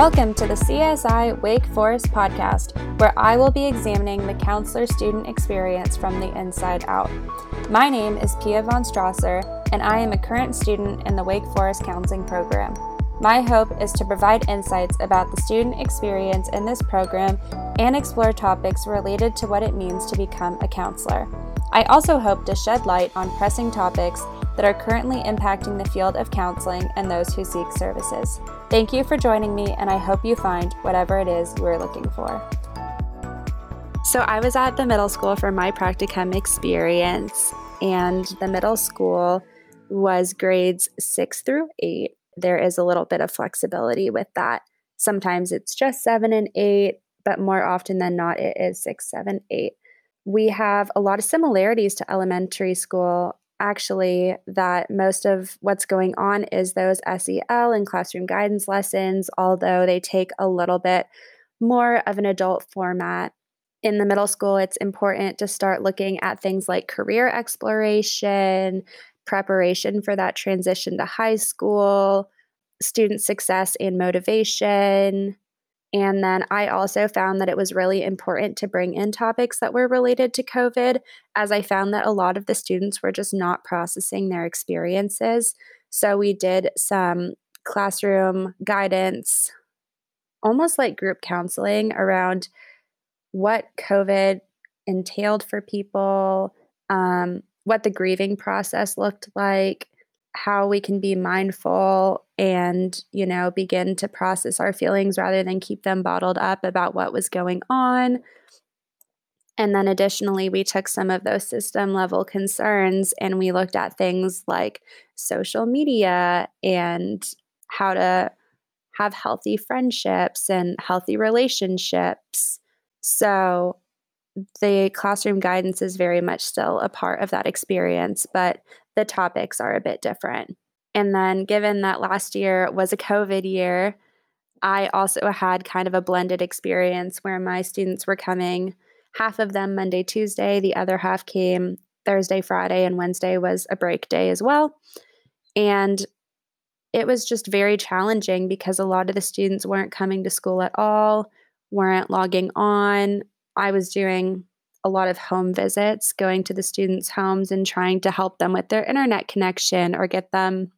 Welcome to the CSI Wake Forest podcast, where I will be examining the counselor student experience from the inside out. My name is Pia von Strasser, and I am a current student in the Wake Forest Counseling Program. My hope is to provide insights about the student experience in this program and explore topics related to what it means to become a counselor. I also hope to shed light on pressing topics that are currently impacting the field of counseling and those who seek services. Thank you for joining me, and I hope you find whatever it is you are looking for. So, I was at the middle school for my practicum experience, and the middle school was grades six through eight. There is a little bit of flexibility with that. Sometimes it's just seven and eight, but more often than not, it is six, seven, eight. We have a lot of similarities to elementary school actually that most of what's going on is those SEL and classroom guidance lessons, although they take a little bit more of an adult format. In the middle school, it's important to start looking at things like career exploration, preparation for that transition to high school, student success and motivation, and then I also found that it was really important to bring in topics that were related to COVID, as I found that a lot of the students were just not processing their experiences. So we did some classroom guidance, almost like group counseling around what COVID entailed for people, um, what the grieving process looked like, how we can be mindful and, you know, begin to process our feelings rather than keep them bottled up about what was going on. And then additionally, we took some of those system level concerns and we looked at things like social media and how to have healthy friendships and healthy relationships. So, the classroom guidance is very much still a part of that experience, but the topics are a bit different. And then, given that last year was a COVID year, I also had kind of a blended experience where my students were coming, half of them Monday, Tuesday, the other half came Thursday, Friday, and Wednesday was a break day as well. And it was just very challenging because a lot of the students weren't coming to school at all, weren't logging on. I was doing a lot of home visits, going to the students' homes and trying to help them with their internet connection or get them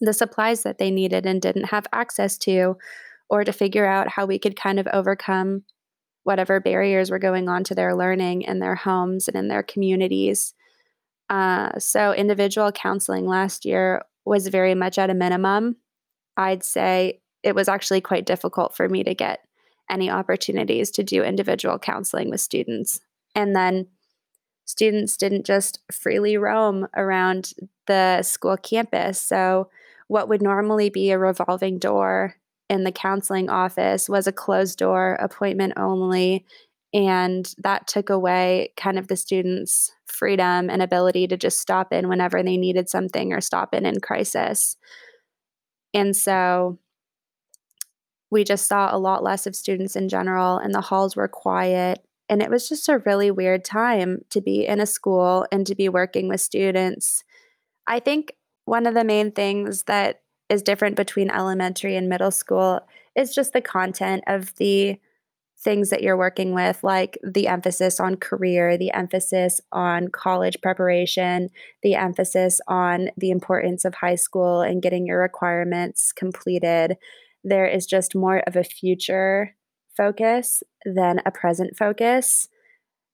the supplies that they needed and didn't have access to, or to figure out how we could kind of overcome whatever barriers were going on to their learning in their homes and in their communities. Uh, so, individual counseling last year was very much at a minimum. I'd say it was actually quite difficult for me to get any opportunities to do individual counseling with students. And then students didn't just freely roam around the school campus. So, what would normally be a revolving door in the counseling office was a closed door, appointment only. And that took away kind of the students' freedom and ability to just stop in whenever they needed something or stop in in crisis. And so we just saw a lot less of students in general, and the halls were quiet. And it was just a really weird time to be in a school and to be working with students. I think one of the main things that is different between elementary and middle school is just the content of the things that you're working with, like the emphasis on career, the emphasis on college preparation, the emphasis on the importance of high school and getting your requirements completed. There is just more of a future focus than a present focus,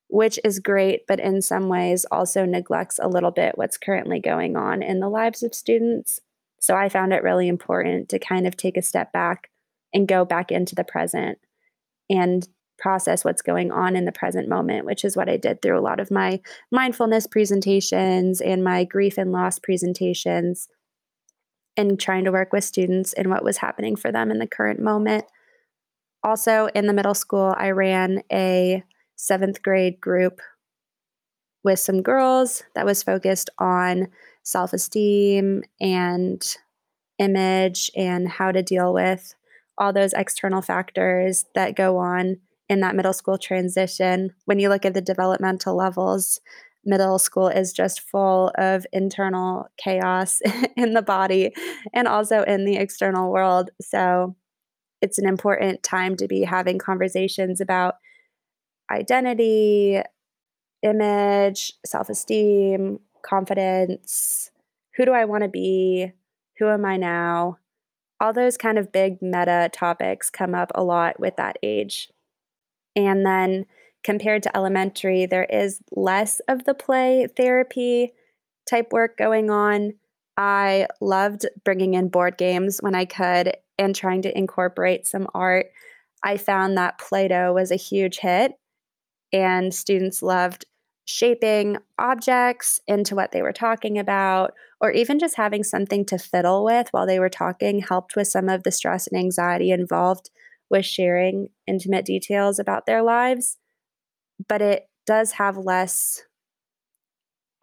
which is great, but in some ways also neglects a little bit what's currently going on in the lives of students. So I found it really important to kind of take a step back and go back into the present and process what's going on in the present moment, which is what I did through a lot of my mindfulness presentations and my grief and loss presentations and trying to work with students in what was happening for them in the current moment. Also, in the middle school, I ran a seventh grade group with some girls that was focused on self esteem and image and how to deal with all those external factors that go on in that middle school transition. When you look at the developmental levels, middle school is just full of internal chaos in the body and also in the external world. So it's an important time to be having conversations about identity, image, self esteem, confidence. Who do I want to be? Who am I now? All those kind of big meta topics come up a lot with that age. And then compared to elementary, there is less of the play therapy type work going on. I loved bringing in board games when I could and trying to incorporate some art. I found that Play Doh was a huge hit, and students loved shaping objects into what they were talking about, or even just having something to fiddle with while they were talking helped with some of the stress and anxiety involved with sharing intimate details about their lives. But it does have less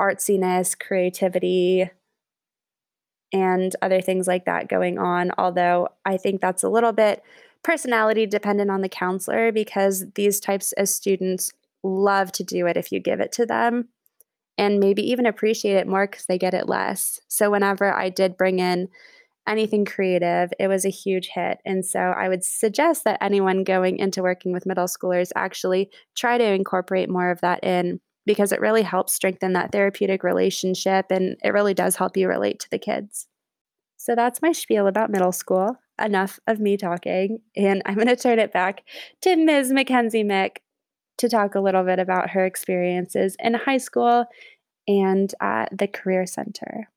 artsiness, creativity, and other things like that going on. Although I think that's a little bit personality dependent on the counselor because these types of students love to do it if you give it to them and maybe even appreciate it more because they get it less. So, whenever I did bring in anything creative, it was a huge hit. And so, I would suggest that anyone going into working with middle schoolers actually try to incorporate more of that in because it really helps strengthen that therapeutic relationship and it really does help you relate to the kids. So, that's my spiel about middle school. Enough of me talking, and I'm going to turn it back to Ms. Mackenzie Mick to talk a little bit about her experiences in high school and at the Career Center.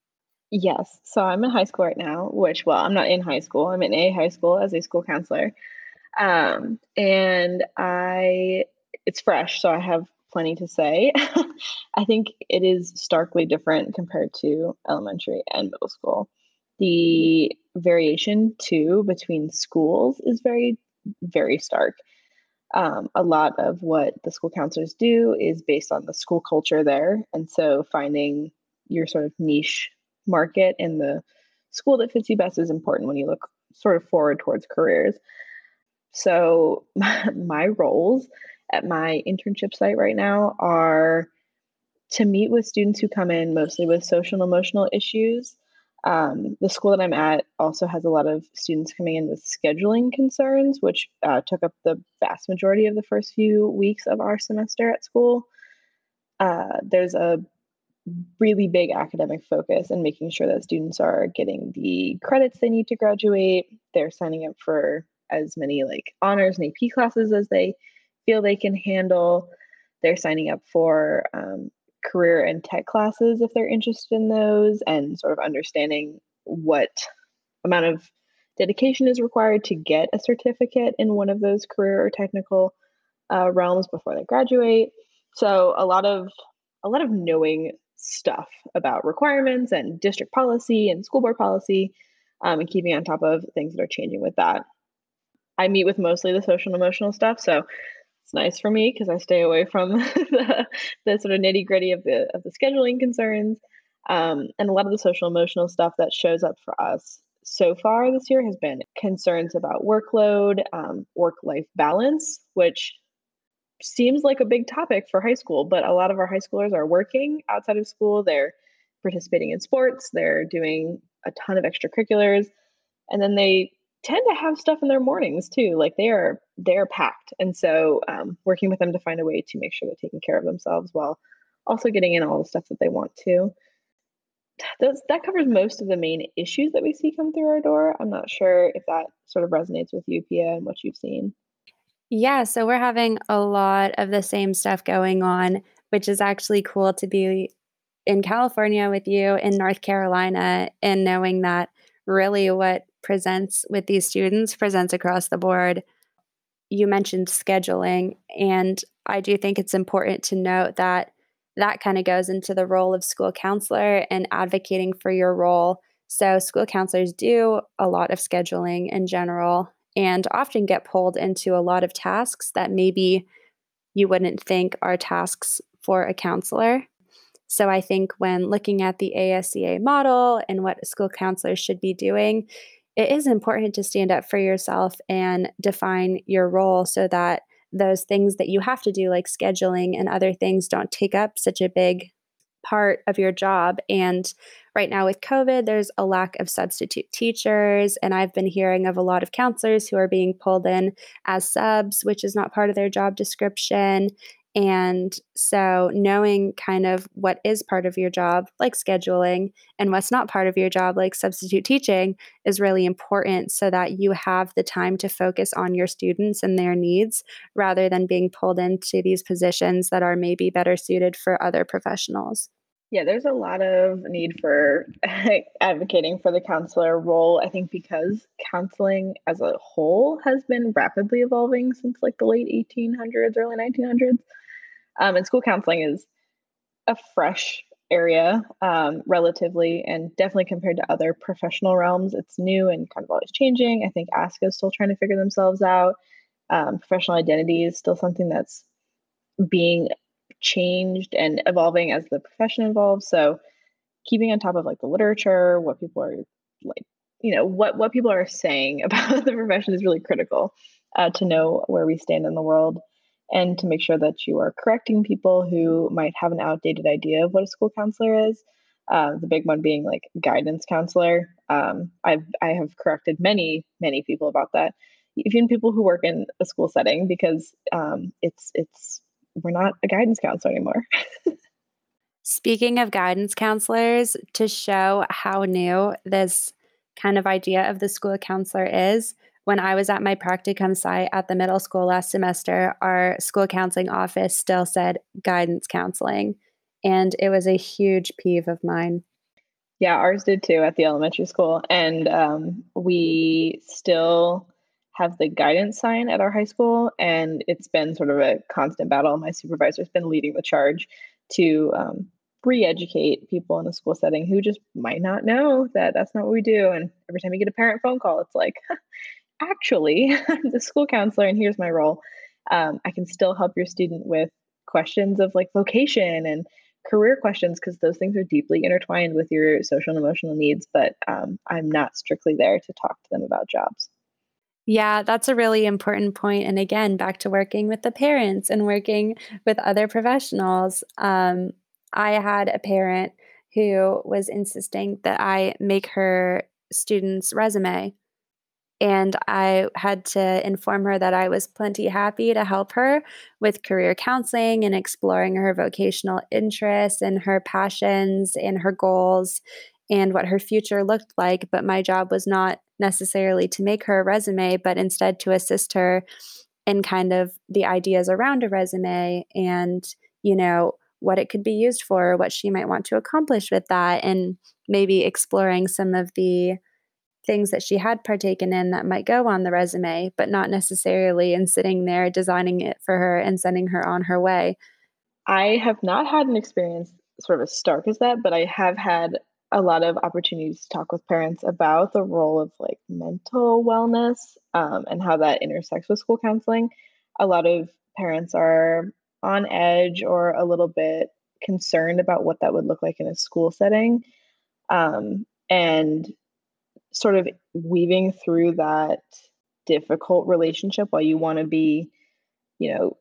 Yes. So I'm in high school right now, which, well, I'm not in high school. I'm in a high school as a school counselor. Um, and I, it's fresh, so I have plenty to say. I think it is starkly different compared to elementary and middle school. The variation, too, between schools is very, very stark um, a lot of what the school counselors do is based on the school culture there. And so finding your sort of niche market in the school that fits you best is important when you look sort of forward towards careers. So my, my roles at my internship site right now are to meet with students who come in mostly with social and emotional issues um, the school that I'm at also has a lot of students coming in with scheduling concerns, which uh, took up the vast majority of the first few weeks of our semester at school. Uh, there's a really big academic focus and making sure that students are getting the credits they need to graduate. They're signing up for as many like honors and AP classes as they feel they can handle. They're signing up for um, career and tech classes if they're interested in those and sort of understanding what amount of dedication is required to get a certificate in one of those career or technical uh, realms before they graduate so a lot of a lot of knowing stuff about requirements and district policy and school board policy um, and keeping on top of things that are changing with that i meet with mostly the social and emotional stuff so nice for me because I stay away from the, the sort of nitty gritty of the of the scheduling concerns um, and a lot of the social emotional stuff that shows up for us so far this year has been concerns about workload, um, work life balance, which seems like a big topic for high school, but a lot of our high schoolers are working outside of school. They're participating in sports, they're doing a ton of extracurriculars, and then they tend to have stuff in their mornings too. Like they are they're packed, and so um, working with them to find a way to make sure they're taking care of themselves while also getting in all the stuff that they want to. Those, that covers most of the main issues that we see come through our door. I'm not sure if that sort of resonates with you, Pia, and what you've seen. Yeah, so we're having a lot of the same stuff going on, which is actually cool to be in California with you in North Carolina and knowing that really what presents with these students presents across the board. You mentioned scheduling, and I do think it's important to note that that kind of goes into the role of school counselor and advocating for your role. So, school counselors do a lot of scheduling in general and often get pulled into a lot of tasks that maybe you wouldn't think are tasks for a counselor. So I think when looking at the ASCA model and what school counselors should be doing, it is important to stand up for yourself and define your role so that those things that you have to do, like scheduling and other things, don't take up such a big part of your job. And right now with COVID, there's a lack of substitute teachers. And I've been hearing of a lot of counselors who are being pulled in as subs, which is not part of their job description. And so, knowing kind of what is part of your job, like scheduling, and what's not part of your job, like substitute teaching, is really important so that you have the time to focus on your students and their needs rather than being pulled into these positions that are maybe better suited for other professionals. Yeah, there's a lot of need for advocating for the counselor role. I think because counseling as a whole has been rapidly evolving since like the late 1800s, early 1900s. Um, and school counseling is a fresh area, um, relatively, and definitely compared to other professional realms, it's new and kind of always changing. I think ASCA is still trying to figure themselves out. Um, professional identity is still something that's being changed and evolving as the profession evolves. So, keeping on top of like the literature, what people are like, you know, what what people are saying about the profession is really critical uh, to know where we stand in the world and to make sure that you are correcting people who might have an outdated idea of what a school counselor is. Uh, the big one being like guidance counselor. Um, I've I have corrected many many people about that, even people who work in a school setting because um, it's it's we're not a guidance counselor anymore. Speaking of guidance counselors, to show how new this kind of idea of the school counselor is, when I was at my practicum site at the middle school last semester, our school counseling office still said guidance counseling. And it was a huge peeve of mine. Yeah, ours did too at the elementary school. And um, we still have the guidance sign at our high school. And it's been sort of a constant battle. My supervisor's been leading the charge to um, re educate people in a school setting who just might not know that that's not what we do. And every time you get a parent phone call, it's like, actually, I'm the school counselor and here's my role. Um, I can still help your student with questions of like vocation and career questions because those things are deeply intertwined with your social and emotional needs, but um, I'm not strictly there to talk to them about jobs. Yeah, that's a really important point. And again, back to working with the parents and working with other professionals. Um, I had a parent who was insisting that I make her student's resume and I had to inform her that I was plenty happy to help her with career counseling and exploring her vocational interests and her passions and her goals and what her future looked like. But my job was not necessarily to make her a resume, but instead to assist her in kind of the ideas around a resume and, you know, what it could be used for, what she might want to accomplish with that, and maybe exploring some of the things that she had partaken in that might go on the resume, but not necessarily in sitting there designing it for her and sending her on her way. I have not had an experience sort of as stark as that, but I have had a lot of opportunities to talk with parents about the role of like mental wellness um, and how that intersects with school counseling. A lot of parents are on edge or a little bit concerned about what that would look like in a school setting. Um, and sort of weaving through that difficult relationship while you want to be, you know,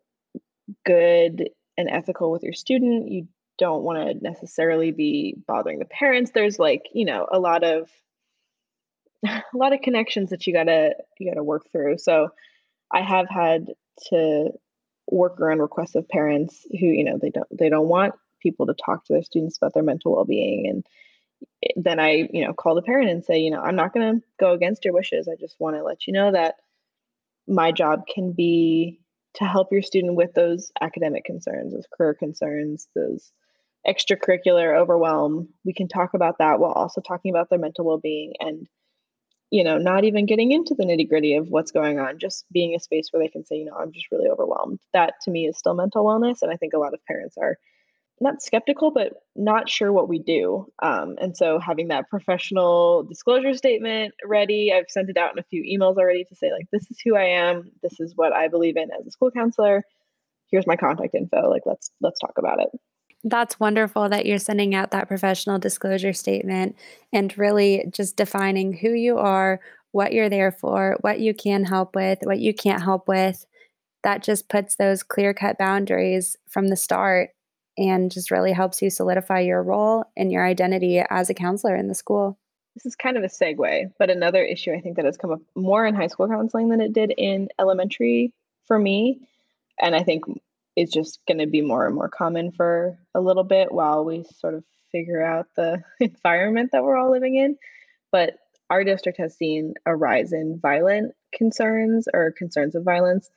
good and ethical with your student, you don't want to necessarily be bothering the parents. There's like, you know, a lot of a lot of connections that you gotta you gotta work through. So I have had to work around requests of parents who, you know, they don't they don't want people to talk to their students about their mental well-being and then I, you know, call the parent and say, you know, I'm not going to go against your wishes. I just want to let you know that my job can be to help your student with those academic concerns, those career concerns, those extracurricular overwhelm. We can talk about that while also talking about their mental well-being and you know, not even getting into the nitty-gritty of what's going on, just being a space where they can say, you know, I'm just really overwhelmed. That to me is still mental wellness and I think a lot of parents are not skeptical, but not sure what we do. Um, and so having that professional disclosure statement ready, I've sent it out in a few emails already to say, like, this is who I am. This is what I believe in as a school counselor. Here's my contact info. Like, let's let's talk about it. That's wonderful that you're sending out that professional disclosure statement and really just defining who you are, what you're there for, what you can help with, what you can't help with. That just puts those clear cut boundaries from the start and just really helps you solidify your role and your identity as a counselor in the school. This is kind of a segue, but another issue I think that has come up more in high school counseling than it did in elementary for me. And I think is just going to be more and more common for a little bit while we sort of figure out the environment that we're all living in. But our district has seen a rise in violent concerns or concerns of violence.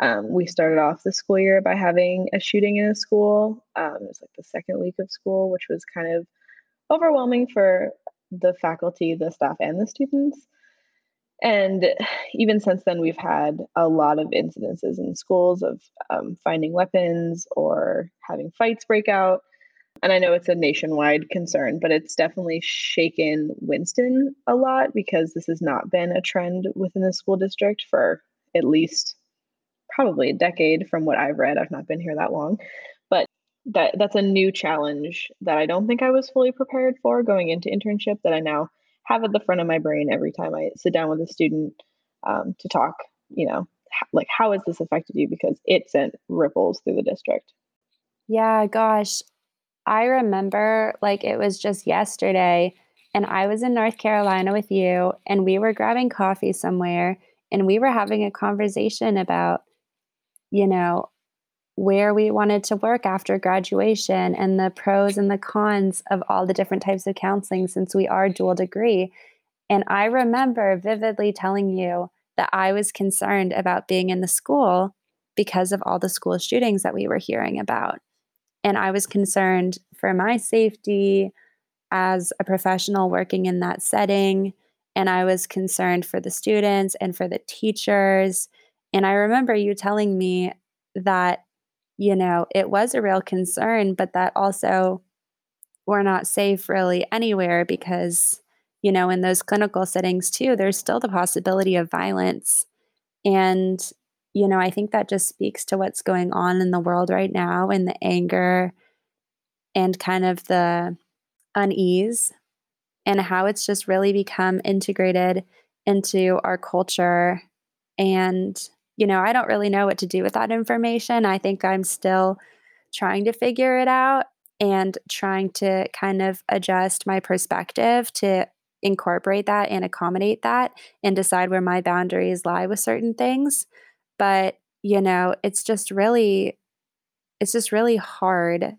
Um, we started off the school year by having a shooting in a school. Um, it was like the second week of school, which was kind of overwhelming for the faculty, the staff, and the students. And even since then, we've had a lot of incidences in schools of um, finding weapons or having fights break out. And I know it's a nationwide concern, but it's definitely shaken Winston a lot because this has not been a trend within the school district for at least probably a decade from what I've read. I've not been here that long. But that that's a new challenge that I don't think I was fully prepared for going into internship that I now have at the front of my brain every time I sit down with a student um, to talk, you know, like how has this affected you? Because it sent ripples through the district. Yeah, gosh. I remember like it was just yesterday, and I was in North Carolina with you, and we were grabbing coffee somewhere, and we were having a conversation about, you know, where we wanted to work after graduation and the pros and the cons of all the different types of counseling since we are dual degree. And I remember vividly telling you that I was concerned about being in the school because of all the school shootings that we were hearing about. And I was concerned for my safety as a professional working in that setting. And I was concerned for the students and for the teachers. And I remember you telling me that you know, it was a real concern, but that also we're not safe really anywhere because, you know, in those clinical settings too, there's still the possibility of violence. And, you know, I think that just speaks to what's going on in the world right now and the anger and kind of the unease and how it's just really become integrated into our culture and you know, I don't really know what to do with that information. I think I'm still trying to figure it out and trying to kind of adjust my perspective to incorporate that and accommodate that and decide where my boundaries lie with certain things. But, you know, it's just really it's just really hard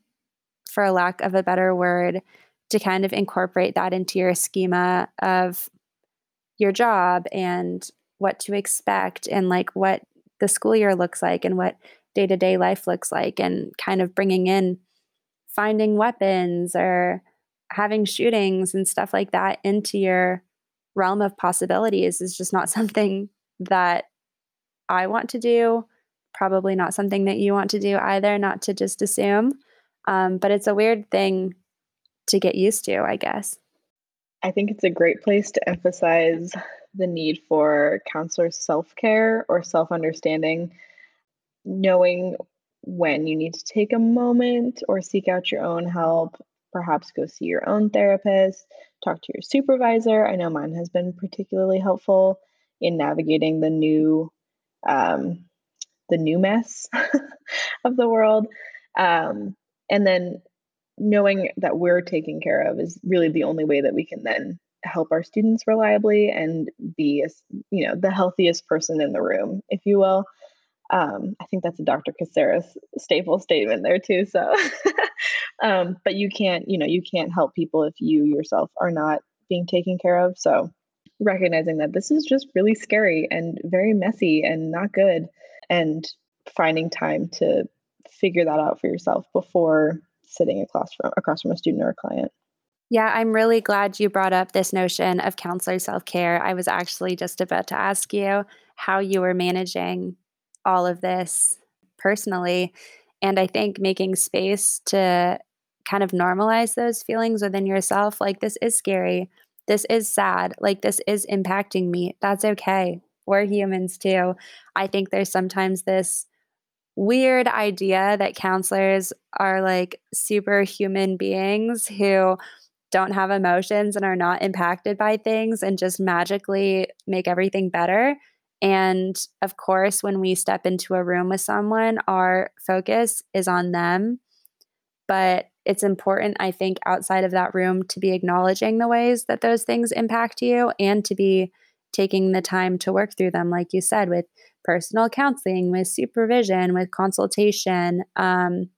for lack of a better word to kind of incorporate that into your schema of your job and what to expect and like what the school year looks like and what day to day life looks like, and kind of bringing in finding weapons or having shootings and stuff like that into your realm of possibilities is just not something that I want to do. Probably not something that you want to do either, not to just assume. Um, but it's a weird thing to get used to, I guess. I think it's a great place to emphasize the need for counselor self care or self understanding, knowing when you need to take a moment or seek out your own help, perhaps go see your own therapist, talk to your supervisor. I know mine has been particularly helpful in navigating the new um, the new mess of the world. Um, and then knowing that we're taken care of is really the only way that we can then help our students reliably and be you know the healthiest person in the room if you will um, i think that's a dr caceres staple statement there too so um, but you can't you know you can't help people if you yourself are not being taken care of so recognizing that this is just really scary and very messy and not good and finding time to figure that out for yourself before sitting across from across from a student or a client. Yeah, I'm really glad you brought up this notion of counselor self care. I was actually just about to ask you how you were managing all of this personally. And I think making space to kind of normalize those feelings within yourself like, this is scary. This is sad. Like, this is impacting me. That's okay. We're humans too. I think there's sometimes this weird idea that counselors are like superhuman beings who don't have emotions and are not impacted by things and just magically make everything better. And of course, when we step into a room with someone, our focus is on them but it's important, I think, outside of that room to be acknowledging the ways that those things impact you and to be taking the time to work through them, like you said, with personal counseling, with supervision, with consultation. Um,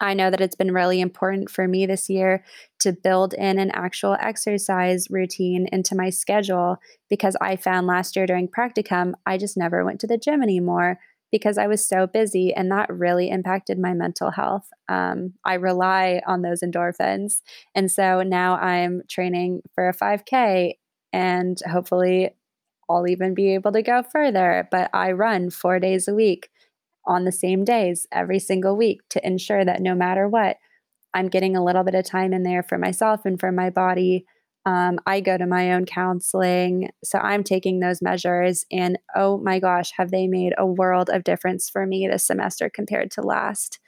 I know that it's been really important for me this year to build in an actual exercise routine into my schedule because I found last year during practicum, I just never went to the gym anymore because I was so busy, and that really impacted my mental health. Um, I rely on those endorphins. And so now I'm training for a 5K, and hopefully I'll even be able to go further. But I run four days a week on the same days every single week to ensure that no matter what, I'm getting a little bit of time in there for myself and for my body um, I go to my own counseling. So I'm taking those measures. And oh my gosh, have they made a world of difference for me this semester compared to last?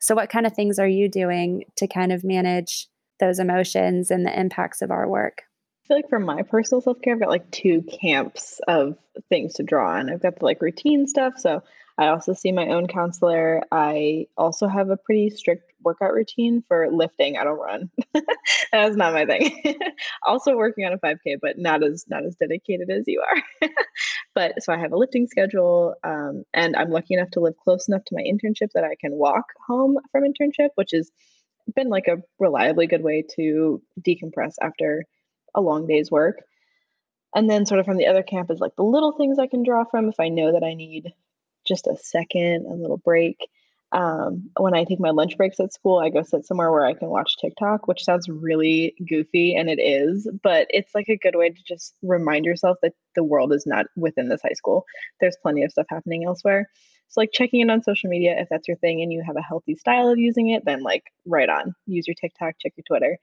So, what kind of things are you doing to kind of manage those emotions and the impacts of our work? I feel like for my personal self care, I've got like two camps of things to draw on. I've got the like routine stuff. So I also see my own counselor. I also have a pretty strict workout routine for lifting. I don't run. That's not my thing. also working on a 5K, but not as not as dedicated as you are. but so I have a lifting schedule, um, and I'm lucky enough to live close enough to my internship that I can walk home from internship, which has been like a reliably good way to decompress after a long day's work. And then, sort of from the other camp, is like the little things I can draw from if I know that I need just a second, a little break. Um, when I take my lunch breaks at school, I go sit somewhere where I can watch TikTok, which sounds really goofy, and it is, but it's like a good way to just remind yourself that the world is not within this high school. There's plenty of stuff happening elsewhere. So, like checking in on social media, if that's your thing and you have a healthy style of using it, then like right on, use your TikTok, check your Twitter.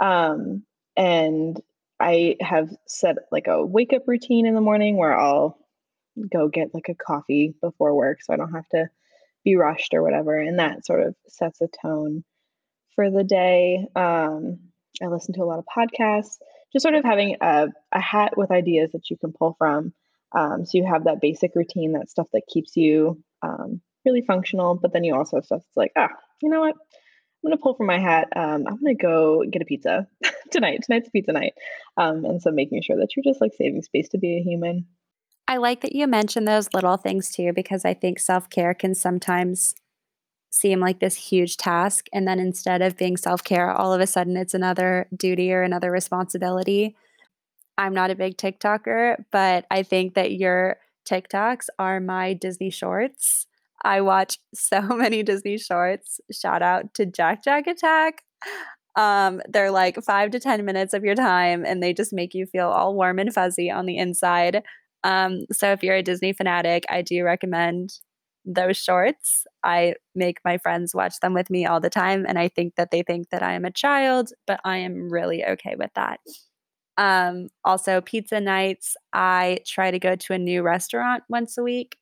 Um, and I have set like a wake up routine in the morning where I'll go get like a coffee before work so I don't have to be rushed or whatever. And that sort of sets a tone for the day. Um, I listen to a lot of podcasts, just sort of having a, a hat with ideas that you can pull from. Um, so you have that basic routine, that stuff that keeps you um, really functional, but then you also have stuff that's like, ah, you know what? I'm gonna pull from my hat. Um, I'm gonna go get a pizza tonight. Tonight's pizza night, um, and so making sure that you're just like saving space to be a human I like that you mentioned those little things too, because I think self care can sometimes seem like this huge task. And then instead of being self care, all of a sudden it's another duty or another responsibility. I'm not a big TikToker, but I think that your TikToks are my Disney shorts. I watch so many Disney shorts. Shout out to Jack Jack Attack. Um, they're like five to 10 minutes of your time and they just make you feel all warm and fuzzy on the inside. Um, so if you're a Disney fanatic, I do recommend those shorts. I make my friends watch them with me all the time, and I think that they think that I am a child, but I am really okay with that. Um, also, pizza nights, I try to go to a new restaurant once a week.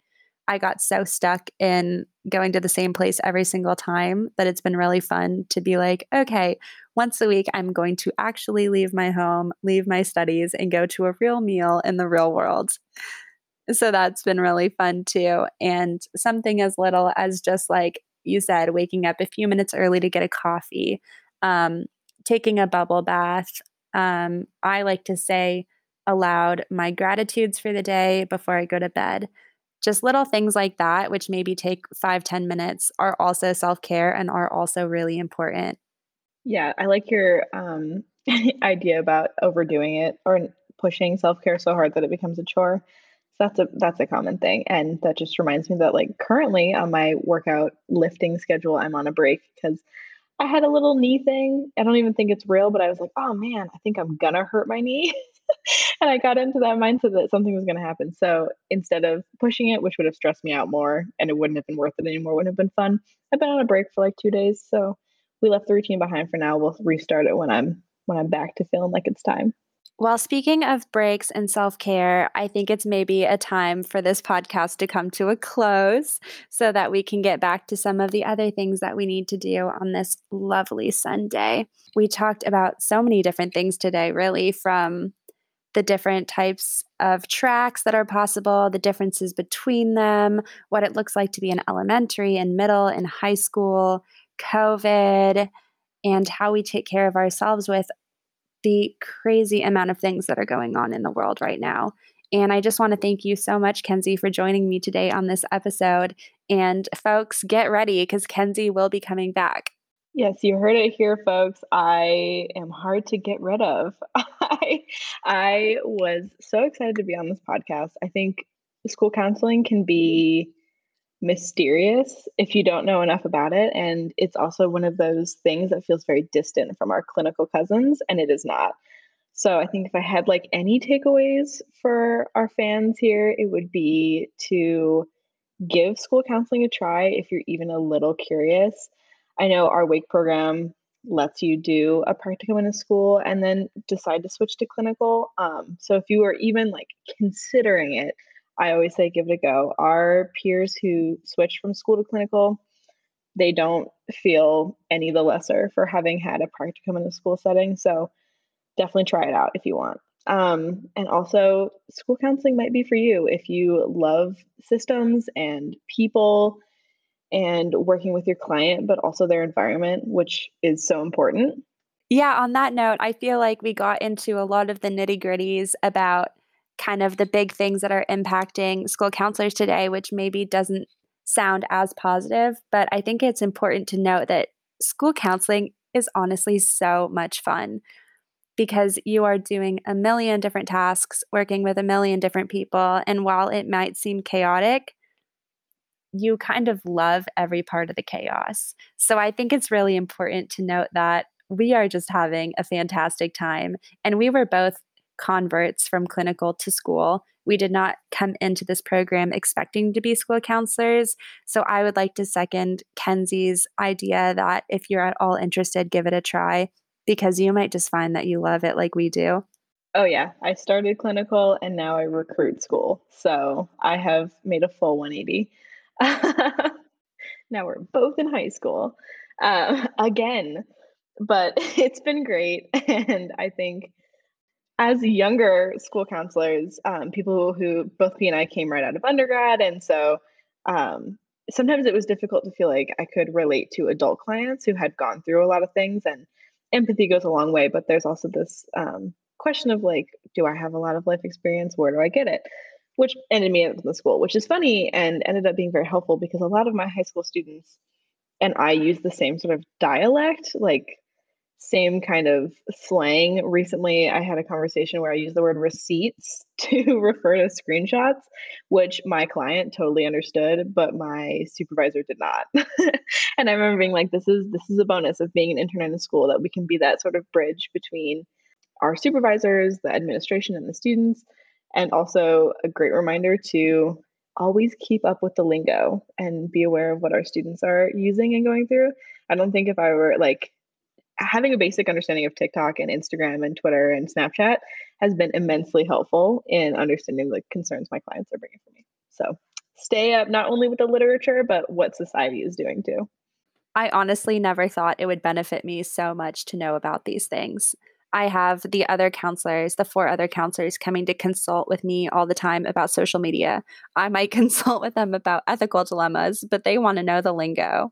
I got so stuck in going to the same place every single time that it's been really fun to be like, okay, once a week, I'm going to actually leave my home, leave my studies, and go to a real meal in the real world. So that's been really fun too. And something as little as just like you said, waking up a few minutes early to get a coffee, um, taking a bubble bath. Um, I like to say aloud my gratitudes for the day before I go to bed. Just little things like that, which maybe take five ten minutes, are also self care and are also really important. Yeah, I like your um, idea about overdoing it or pushing self care so hard that it becomes a chore. So that's a that's a common thing, and that just reminds me that like currently on my workout lifting schedule, I'm on a break because I had a little knee thing. I don't even think it's real, but I was like, oh man, I think I'm gonna hurt my knee. and I got into that mindset that something was going to happen. So instead of pushing it, which would have stressed me out more and it wouldn't have been worth it anymore, wouldn't have been fun, I've been on a break for like two days. So we left the routine behind for now. We'll restart it when I'm when I'm back to feeling like it's time. Well, speaking of breaks and self care, I think it's maybe a time for this podcast to come to a close so that we can get back to some of the other things that we need to do on this lovely Sunday. We talked about so many different things today, really, from the different types of tracks that are possible, the differences between them, what it looks like to be in elementary and middle and high school, COVID and how we take care of ourselves with the crazy amount of things that are going on in the world right now. And I just want to thank you so much, Kenzie, for joining me today on this episode. And folks, get ready because Kenzie will be coming back. Yes, you heard it here, folks. I am hard to get rid of. I, I was so excited to be on this podcast. I think school counseling can be mysterious if you don't know enough about it. And it's also one of those things that feels very distant from our clinical cousins, and it is not. So I think if I had like any takeaways for our fans here, it would be to give school counseling a try if you're even a little curious. I know our WAKE program lets you do a practicum in a school and then decide to switch to clinical. Um, so if you are even like considering it, I always say give it a go. Our peers who switch from school to clinical, they don't feel any the lesser for having had a practicum in a school setting. So definitely try it out if you want. Um, and also, school counseling might be for you if you love systems and people and working with your client, but also their environment, which is so important. Yeah, on that note, I feel like we got into a lot of the nitty gritties about kind of the big things that are impacting school counselors today, which maybe doesn't sound as positive. But I think it's important to note that school counseling is honestly so much fun because you are doing a million different tasks, working with a million different people. And while it might seem chaotic, you kind of love every part of the chaos. So I think it's really important to note that we are just having a fantastic time. And we were both converts from clinical to school. We did not come into this program expecting to be school counselors. So I would like to second Kenzie's idea that if you're at all interested, give it a try because you might just find that you love it like we do. Oh, yeah. I started clinical and now I recruit school. So I have made a full 180. now we're both in high school uh, again, but it's been great. And I think as younger school counselors, um, people who both P and I came right out of undergrad. And so um, sometimes it was difficult to feel like I could relate to adult clients who had gone through a lot of things and empathy goes a long way, but there's also this um, question of like, do I have a lot of life experience? Where do I get it? Which ended me up in the school, which is funny and ended up being very helpful because a lot of my high school students and I use the same sort of dialect, like same kind of slang. Recently, I had a conversation where I used the word receipts to refer to screenshots, which my client totally understood, but my supervisor did not. and I remember being like, "This is this is a bonus of being an intern in a school that we can be that sort of bridge between our supervisors, the administration, and the students." And also a great reminder to always keep up with the lingo and be aware of what our students are using and going through. I don't think if I were like having a basic understanding of TikTok and Instagram and Twitter and Snapchat has been immensely helpful in understanding the concerns my clients are bringing for me. So stay up not only with the literature, but what society is doing too. I honestly never thought it would benefit me so much to know about these things. I have the other counselors, the four other counselors coming to consult with me all the time about social media. I might consult with them about ethical dilemmas, but they want to know the lingo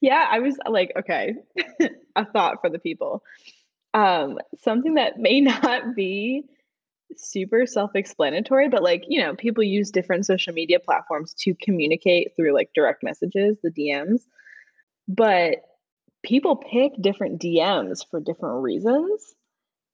yeah, I was like, okay, a thought for the people. Um, something that may not be super self-explanatory, but like, you know, people use different social media platforms to communicate through like direct messages, the DMs. But people pick different DMs for different reasons.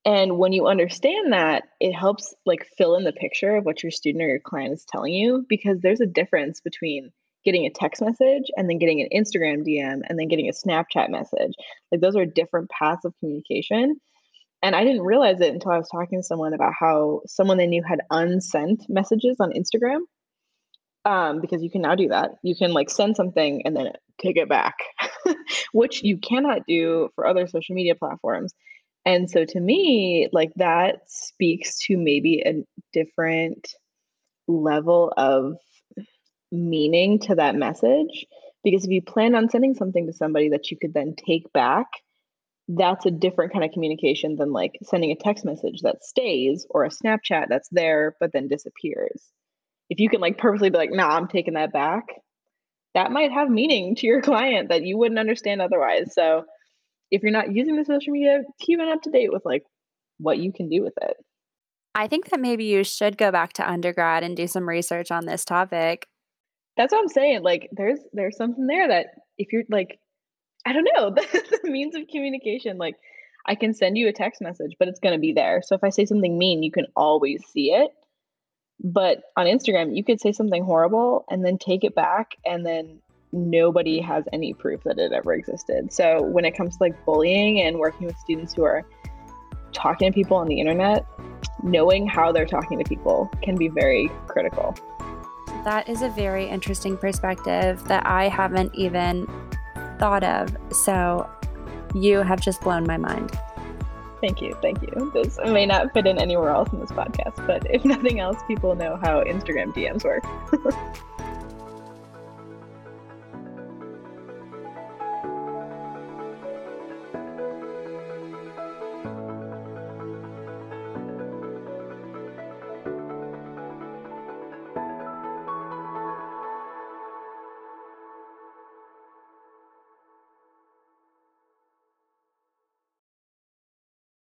And when you understand that, it helps like fill in the picture of what your student or your client is telling you because there's a difference between getting a text message and then getting an Instagram DM and then getting a Snapchat message. Like those are different paths of communication. And I didn't realize it until I was talking to someone about how someone they knew had unsent messages on Instagram. Um, because you can now do that. You can like send something and then take it back, which you cannot do for other social media platforms. And so to me, like that speaks to maybe a different level of meaning to that message. Because if you plan on sending something to somebody that you could then take back, that's a different kind of communication than like sending a text message that stays or a Snapchat that's there but then disappears. If you can like purposely be like, nah, I'm taking that back, that might have meaning to your client that you wouldn't understand otherwise. So if you're not using the social media, keep it up to date with like what you can do with it. I think that maybe you should go back to undergrad and do some research on this topic. That's what I'm saying. Like there's there's something there that if you're like I don't know, the, the means of communication like I can send you a text message, but it's going to be there. So if I say something mean, you can always see it. But on Instagram, you could say something horrible and then take it back, and then nobody has any proof that it ever existed. So when it comes to like bullying and working with students who are talking to people on the internet, knowing how they're talking to people can be very critical. That is a very interesting perspective that I haven't even thought of. So you have just blown my mind. Thank you. Thank you. This may not fit in anywhere else in this podcast, but if nothing else, people know how Instagram DMs work.